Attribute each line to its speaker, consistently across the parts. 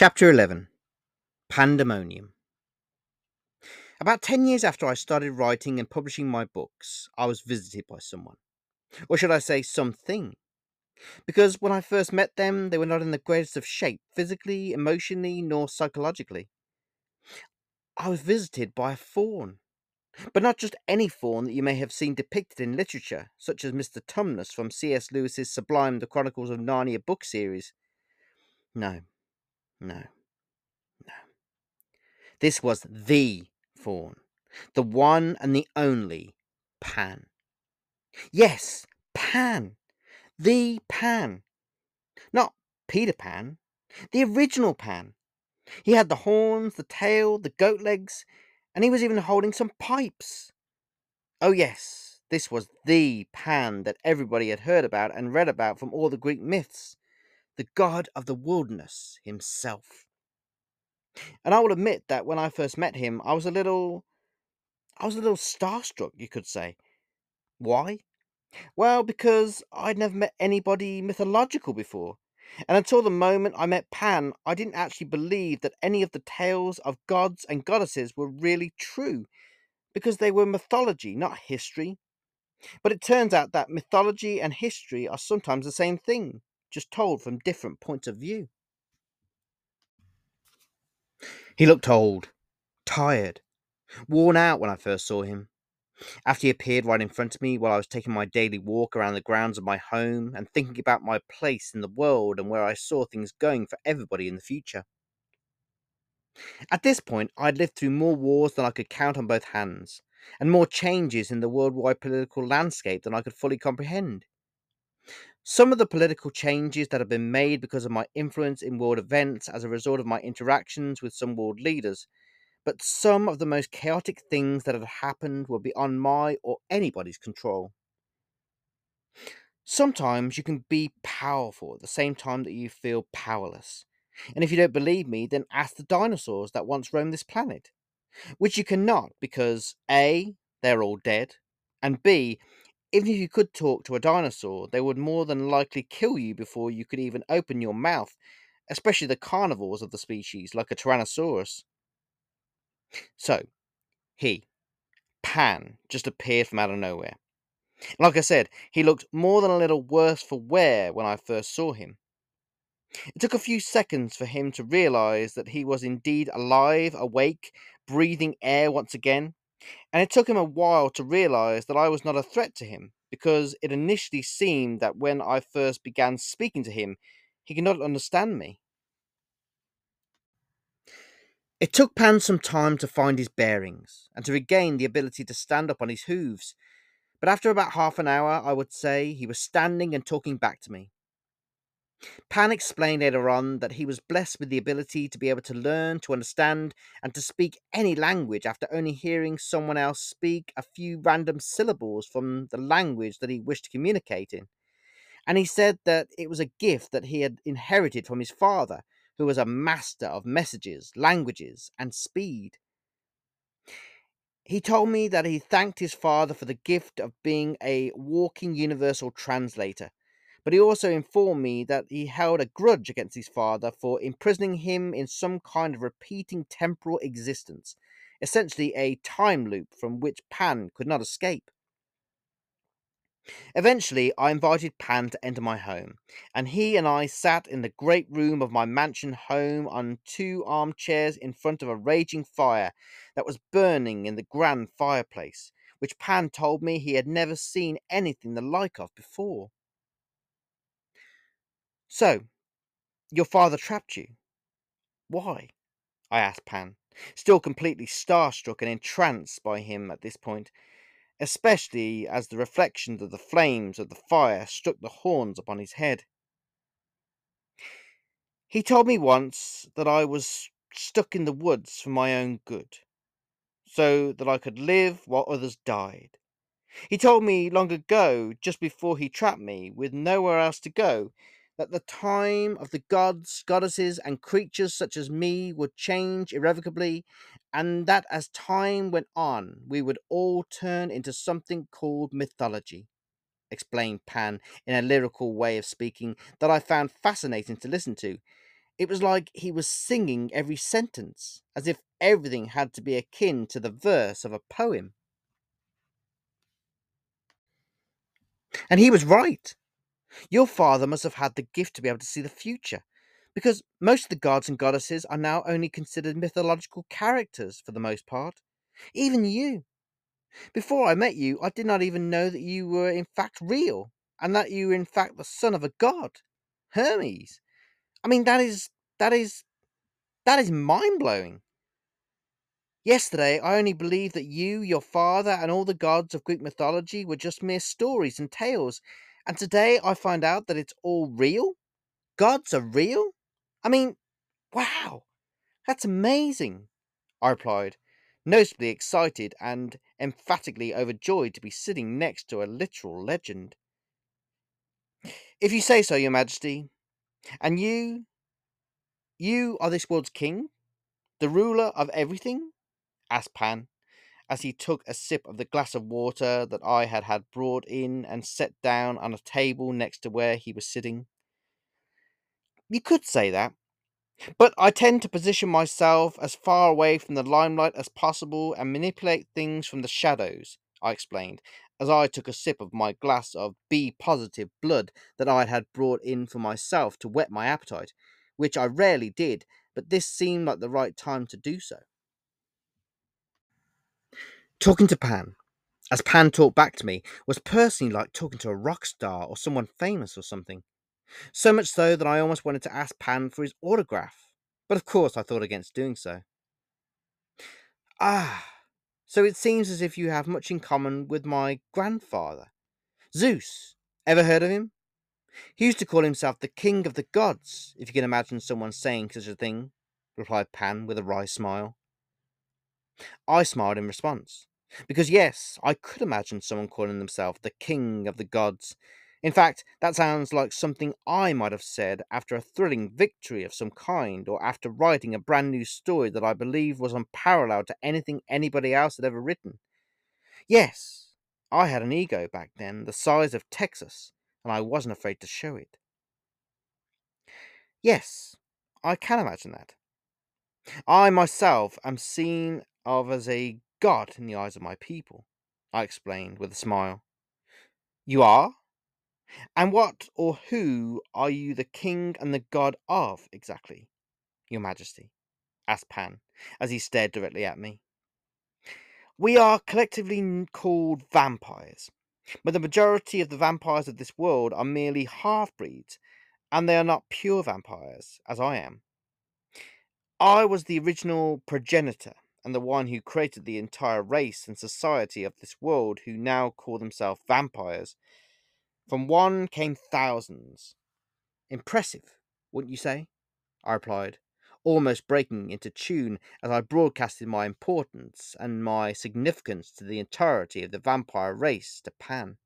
Speaker 1: Chapter 11 Pandemonium. About 10 years after I started writing and publishing my books, I was visited by someone. Or should I say, something? Because when I first met them, they were not in the greatest of shape, physically, emotionally, nor psychologically. I was visited by a faun. But not just any faun that you may have seen depicted in literature, such as Mr. Tumnus from C.S. Lewis's sublime The Chronicles of Narnia book series. No, no, no. This was the faun, the one and the only Pan. Yes, Pan, the Pan. Not Peter Pan, the original Pan. He had the horns, the tail, the goat legs, and he was even holding some pipes. Oh, yes, this was the Pan that everybody had heard about and read about from all the Greek myths, the god of the wilderness himself. And I will admit that when I first met him, I was a little. I was a little starstruck, you could say. Why? Well, because I'd never met anybody mythological before. And until the moment I met Pan, I didn't actually believe that any of the tales of gods and goddesses were really true, because they were mythology, not history. But it turns out that mythology and history are sometimes the same thing, just told from different points of view. He looked old, tired, worn out when I first saw him. After he appeared right in front of me while I was taking my daily walk around the grounds of my home and thinking about my place in the world and where I saw things going for everybody in the future. At this point, I'd lived through more wars than I could count on both hands, and more changes in the worldwide political landscape than I could fully comprehend. Some of the political changes that have been made because of my influence in world events as a result of my interactions with some world leaders, but some of the most chaotic things that had happened were beyond my or anybody's control. Sometimes you can be powerful at the same time that you feel powerless. And if you don't believe me, then ask the dinosaurs that once roamed this planet. Which you cannot because A, they're all dead, and B, even if you could talk to a dinosaur, they would more than likely kill you before you could even open your mouth, especially the carnivores of the species, like a Tyrannosaurus. So, he, Pan, just appeared from out of nowhere. Like I said, he looked more than a little worse for wear when I first saw him. It took a few seconds for him to realize that he was indeed alive, awake, breathing air once again, and it took him a while to realize that I was not a threat to him, because it initially seemed that when I first began speaking to him, he could not understand me. It took Pan some time to find his bearings and to regain the ability to stand up on his hooves, but after about half an hour, I would say, he was standing and talking back to me. Pan explained later on that he was blessed with the ability to be able to learn, to understand, and to speak any language after only hearing someone else speak a few random syllables from the language that he wished to communicate in. And he said that it was a gift that he had inherited from his father, who was a master of messages, languages, and speed. He told me that he thanked his father for the gift of being a walking universal translator, but he also informed me that he held a grudge against his father for imprisoning him in some kind of repeating temporal existence, essentially a time loop from which Pan could not escape. Eventually, I invited Pan to enter my home, and he and I sat in the great room of my mansion home on two armchairs in front of a raging fire that was burning in the grand fireplace, which Pan told me he had never seen anything the like of before. So, your father trapped you. Why? I asked Pan, still completely starstruck and entranced by him at this point especially as the reflections of the flames of the fire struck the horns upon his head. He told me once that I was stuck in the woods for my own good, so that I could live while others died. He told me long ago, just before he trapped me, with nowhere else to go, that the time of the gods, goddesses, and creatures such as me would change irrevocably, and that as time went on, we would all turn into something called mythology, explained Pan in a lyrical way of speaking that I found fascinating to listen to, It was like he was singing every sentence, as if everything had to be akin to the verse of a poem. And he was right. Your father must have had the gift to be able to see the future, because most of the gods and goddesses are now only considered mythological characters for the most part. Even you. Before I met you, I did not even know that you were in fact real, and that you were in fact the son of a god, Hermes. I mean, that is that is that is mind blowing. Yesterday, I only believed that you, your father, and all the gods of Greek mythology were just mere stories and tales, and today I find out that it's all real. Gods are real. I mean, wow, that's amazing. I replied, noticeably excited and emphatically overjoyed to be sitting next to a literal legend. If you say so, your majesty, and you, you are this world's king, the ruler of everything? asked Pan, as he took a sip of the glass of water that I had had brought in and set down on a table next to where he was sitting. You could say that, but I tend to position myself as far away from the limelight as possible and manipulate things from the shadows, I explained, as I took a sip of my glass of B positive blood that I had brought in for myself to whet my appetite, which I rarely did, but this seemed like the right time to do so. Talking to Pan, as Pan talked back to me, was personally like talking to a rock star or someone famous or something. So much so that I almost wanted to ask Pan for his autograph, but of course I thought against doing so. Ah, so it seems as if you have much in common with my grandfather. Zeus. Ever heard of him? He used to call himself the king of the gods, if you can imagine someone saying such a thing, replied Pan with a wry smile. I smiled in response, because yes, I could imagine someone calling themselves the king of the gods, in fact, that sounds like something I might have said after a thrilling victory of some kind, or after writing a brand new story that I believe was unparalleled to anything anybody else had ever written. Yes, I had an ego back then, the size of Texas, and I wasn't afraid to show it. Yes, I can imagine that. I myself am seen of as a god in the eyes of my people, I explained with a smile. You are? And what or who are you the king and the god of exactly, your majesty? asked Pan, as he stared directly at me. We are collectively called vampires, but the majority of the vampires of this world are merely half breeds, and they are not pure vampires, as I am. I was the original progenitor and the one who created the entire race and society of this world who now call themselves vampires from one came thousands. Impressive, wouldn't you say? I replied, almost breaking into tune as I broadcasted my importance and my significance to the entirety of the vampire race to Pan.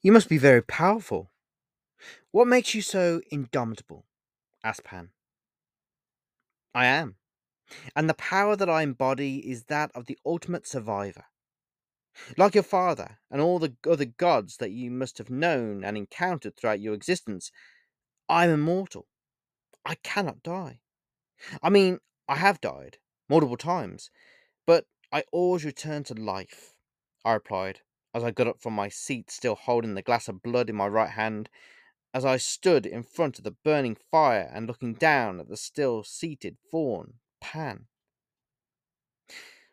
Speaker 1: You must be very powerful. What makes you so indomitable? asked Pan. I am. And the power that I embody is that of the ultimate survivor. Like your father and all the other gods that you must have known and encountered throughout your existence, I'm immortal. I cannot die. I mean, I have died multiple times, but I always return to life, I replied as I got up from my seat, still holding the glass of blood in my right hand, as I stood in front of the burning fire and looking down at the still seated faun, Pan.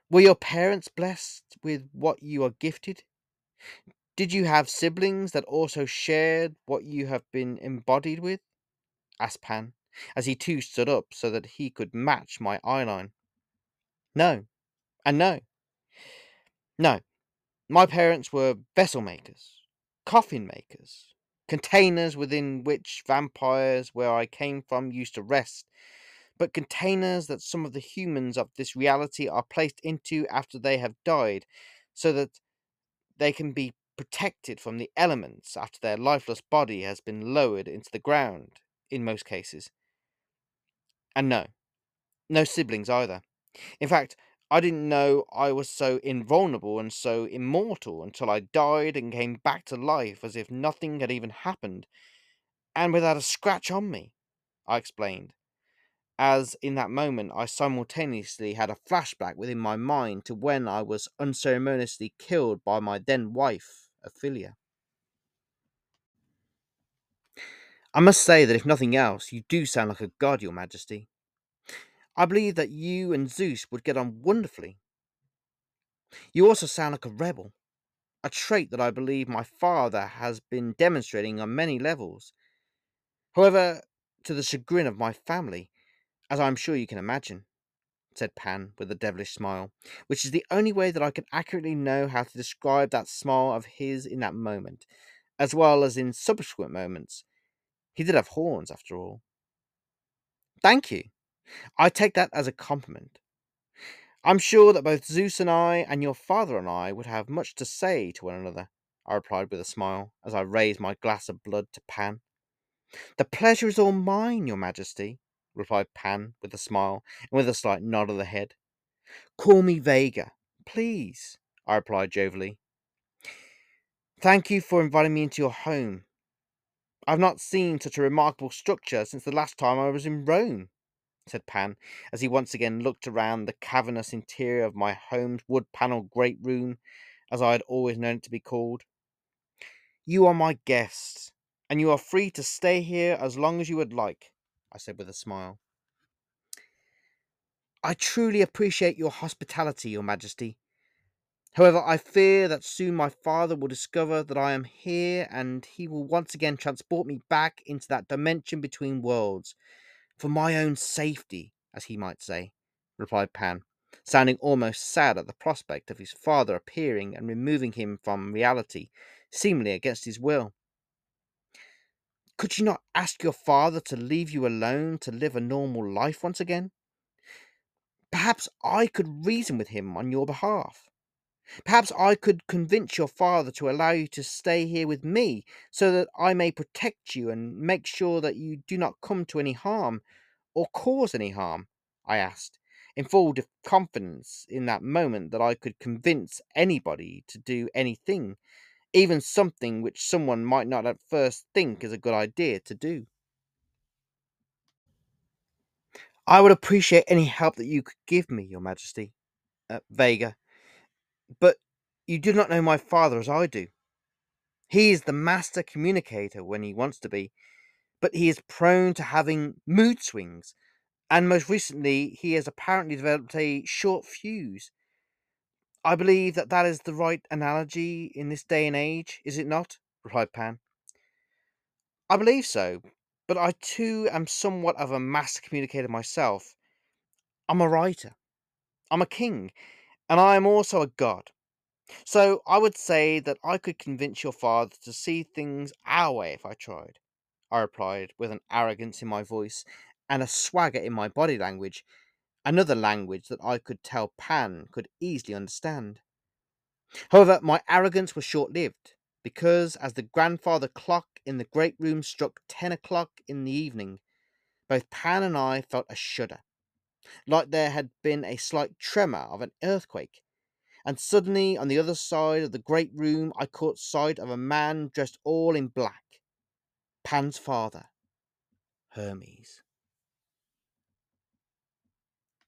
Speaker 1: Were your parents blessed with what you are gifted? Did you have siblings that also shared what you have been embodied with? asked Pan, as he too stood up so that he could match my eyeline. No, and no. No, my parents were vessel makers, coffin makers, containers within which vampires where I came from used to rest but containers that some of the humans of this reality are placed into after they have died, so that they can be protected from the elements after their lifeless body has been lowered into the ground, in most cases. And no, no siblings either. In fact, I didn't know I was so invulnerable and so immortal until I died and came back to life as if nothing had even happened. and without a scratch on me, I explained, as in that moment I simultaneously had a flashback within my mind to when I was unceremoniously killed by my then wife, Ophelia. I must say that if nothing else, you do sound like a god, Your Majesty. I believe that you and Zeus would get on wonderfully. You also sound like a rebel, a trait that I believe my father has been demonstrating on many levels. However, to the chagrin of my family, as I am sure you can imagine, said Pan with a devilish smile, which is the only way that I can accurately know how to describe that smile of his in that moment, as well as in subsequent moments he did have horns, after all. Thank you. I take that as a compliment. I'm sure that both Zeus and I, and your father and I, would have much to say to one another, I replied with a smile, as I raised my glass of blood to Pan. The pleasure is all mine, your majesty, replied Pan with a smile and with a slight nod of the head. Call me Vega, please, I replied jovially. Thank you for inviting me into your home, I've not seen such a remarkable structure since the last time I was in Rome, said Pan, as he once again looked around the cavernous interior of my home's wood panelled great room, as I had always known it to be called. You are my guest, and you are free to stay here as long as you would like, I said with a smile. I truly appreciate your hospitality, Your Majesty, However, I fear that soon my father will discover that I am here and he will once again transport me back into that dimension between worlds. For my own safety, as he might say, replied Pan, sounding almost sad at the prospect of his father appearing and removing him from reality, seemingly against his will. Could you not ask your father to leave you alone to live a normal life once again? Perhaps I could reason with him on your behalf. Perhaps I could convince your father to allow you to stay here with me so that I may protect you and make sure that you do not come to any harm or cause any harm, I asked, in full confidence in that moment that I could convince anybody to do anything, even something which someone might not at first think is a good idea to do. I would appreciate any help that you could give me, Your Majesty. Uh, Vega, but you do not know my father as I do. He is the master communicator when he wants to be, but he is prone to having mood swings, and most recently he has apparently developed a short fuse. I believe that that is the right analogy in this day and age, is it not? replied Pan. I believe so, but I too am somewhat of a master communicator myself. I'm a writer, I'm a king, and I am also a god. So I would say that I could convince your father to see things our way if I tried, I replied with an arrogance in my voice and a swagger in my body language, another language that I could tell Pan could easily understand. However, my arrogance was short lived, because as the grandfather clock in the great room struck ten o'clock in the evening, both Pan and I felt a shudder, like there had been a slight tremor of an earthquake. And suddenly, on the other side of the great room, I caught sight of a man dressed all in black. Pan's father, Hermes.